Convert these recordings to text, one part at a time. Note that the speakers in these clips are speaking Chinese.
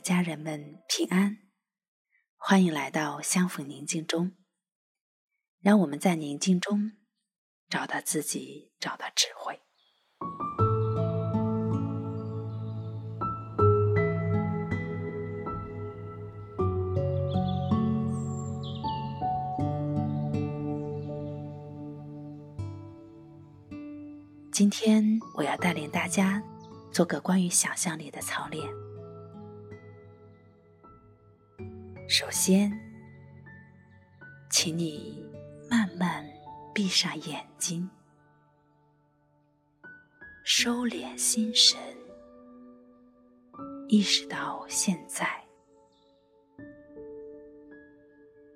家人们，平安！欢迎来到相逢宁静中，让我们在宁静中找到自己，找到智慧。今天我要带领大家做个关于想象力的操练。首先，请你慢慢闭上眼睛，收敛心神，意识到现在，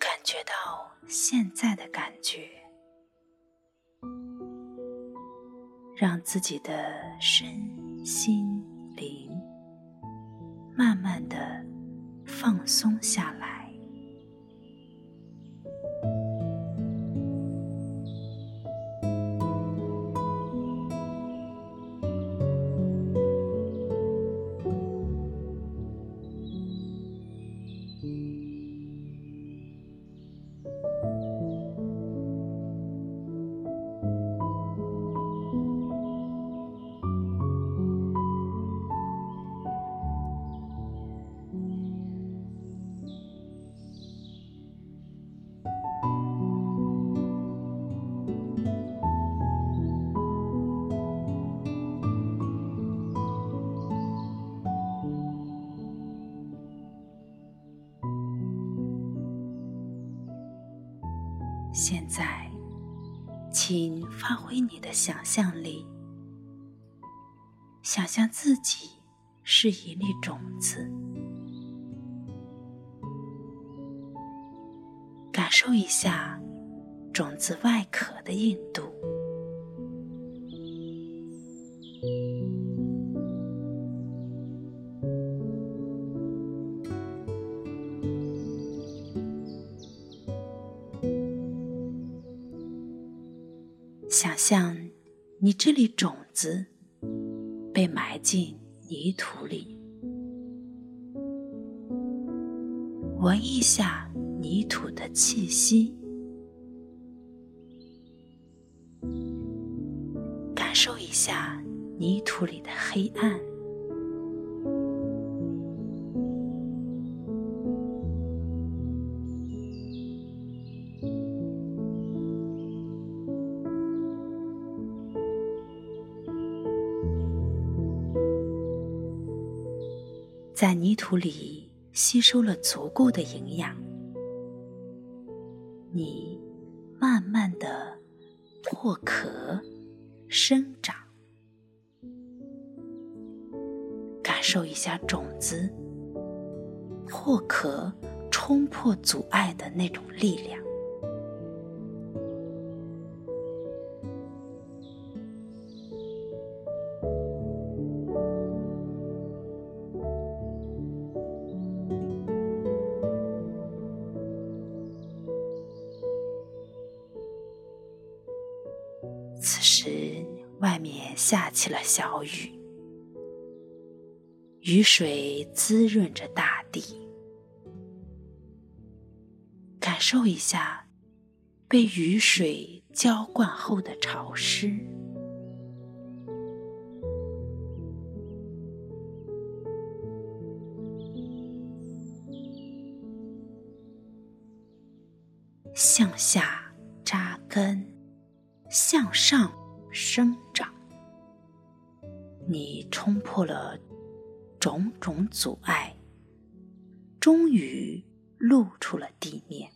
感觉到现在的感觉。让自己的身心灵慢慢的放松下来。请发挥你的想象力，想象自己是一粒种子，感受一下种子外壳的硬度。像你这粒种子被埋进泥土里，闻一下泥土的气息，感受一下泥土里的黑暗。在泥土里吸收了足够的营养，你慢慢的破壳生长，感受一下种子破壳冲破阻碍的那种力量。下起了小雨，雨水滋润着大地。感受一下被雨水浇灌后的潮湿，向下扎根。向上生，你冲破了种种阻碍，终于露出了地面。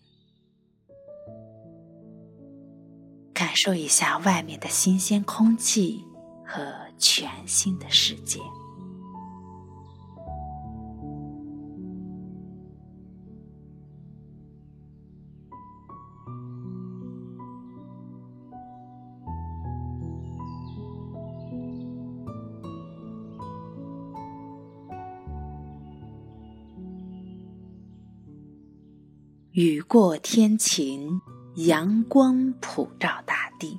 感受一下外面的新鲜空气和全新的世界。雨过天晴阳光普照大地。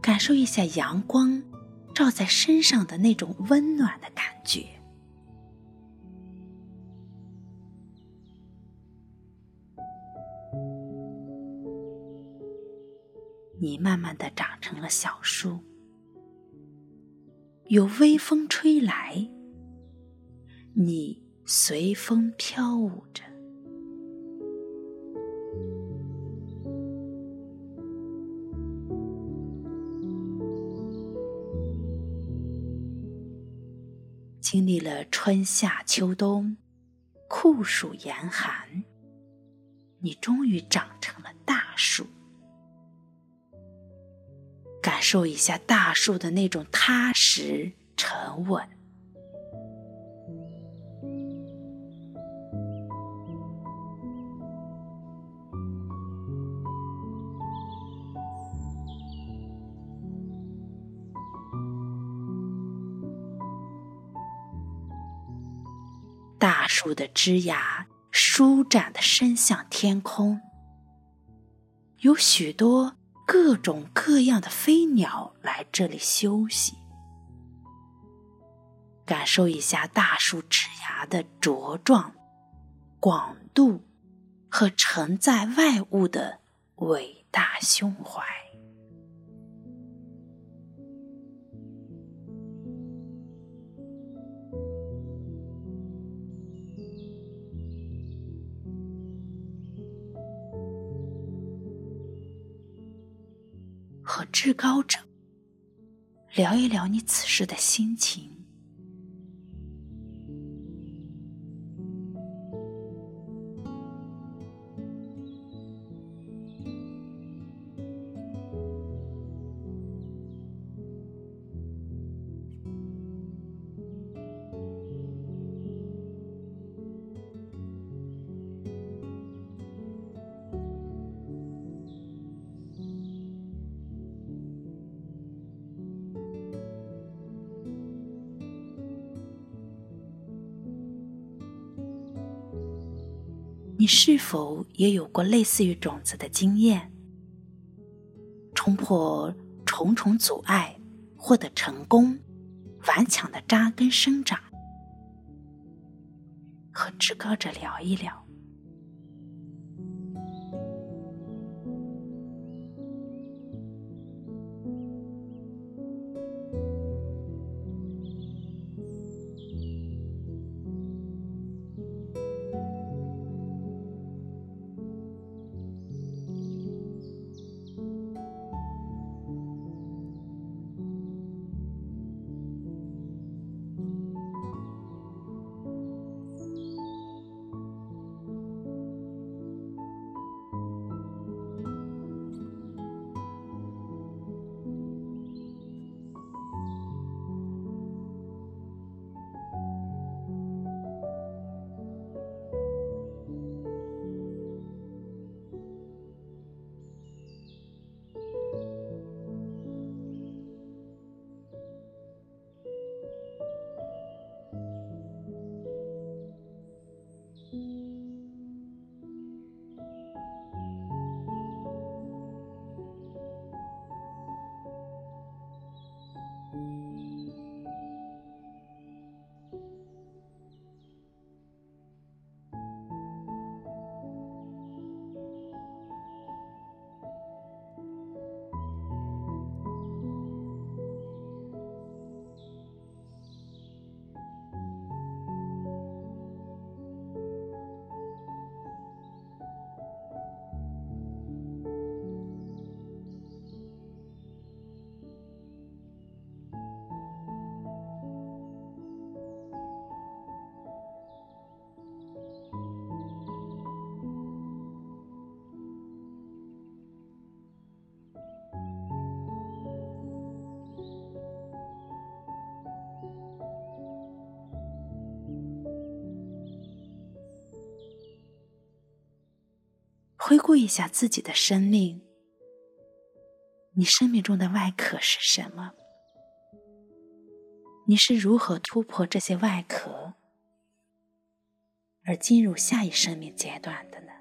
感受一下阳光照在身上的那种温暖的感觉。你慢慢的长成了小树。有微风吹来你随风飘舞着。经历了春夏秋冬、酷暑严寒，你终于长成了大树。感受一下大树的那种踏实沉稳。大树的枝桠舒展的伸向天空，有许多各种各样的飞鸟来这里休息，感受一下大树枝桠的茁壮、广度和承载万物的伟大胸怀。至高者聊一聊你此时的心情。你是否也有过类似于种子的经验？冲破重重阻碍，获得成功，顽强的扎根生长，和至高者聊一聊。回顾一下自己的生命，你生命中的外壳是什么？你是如何突破这些外壳，而进入下一生命阶段的呢？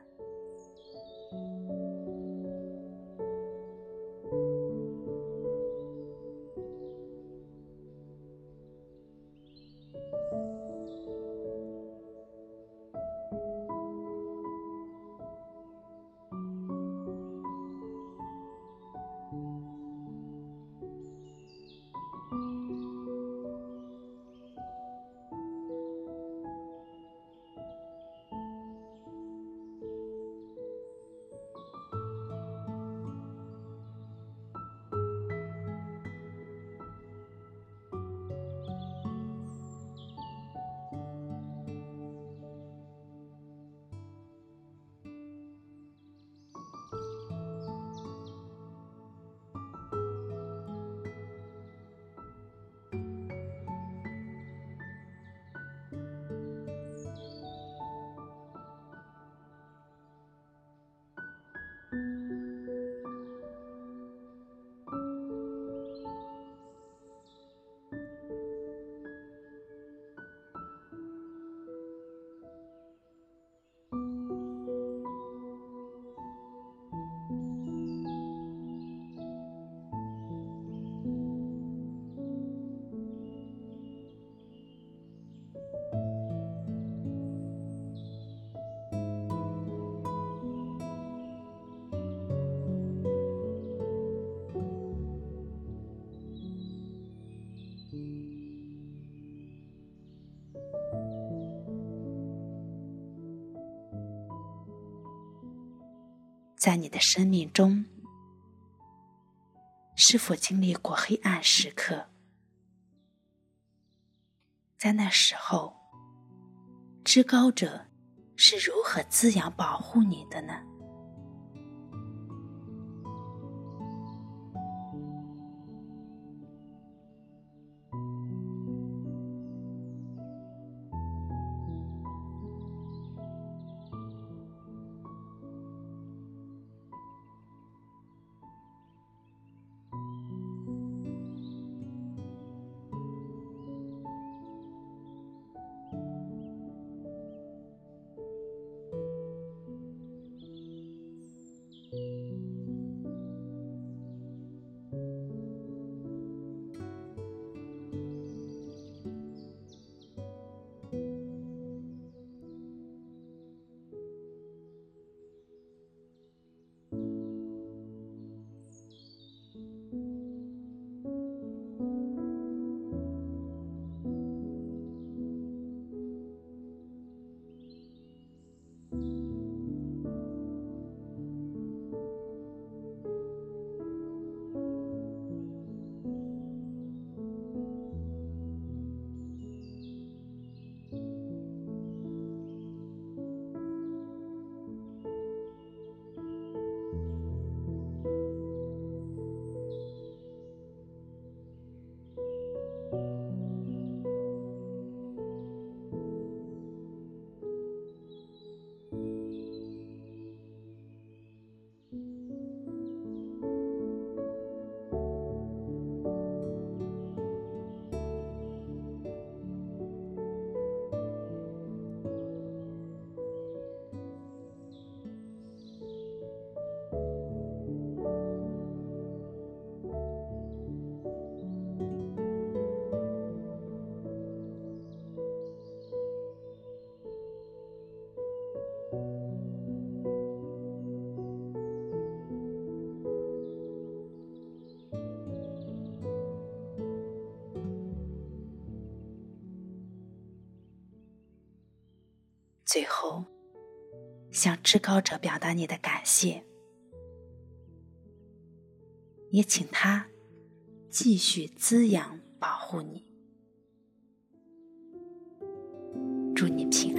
在你的生命中，是否经历过黑暗时刻？在那时候，至高者是如何滋养、保护你的呢？向至高者表达你的感谢，也请他继续滋养、保护你。祝你平。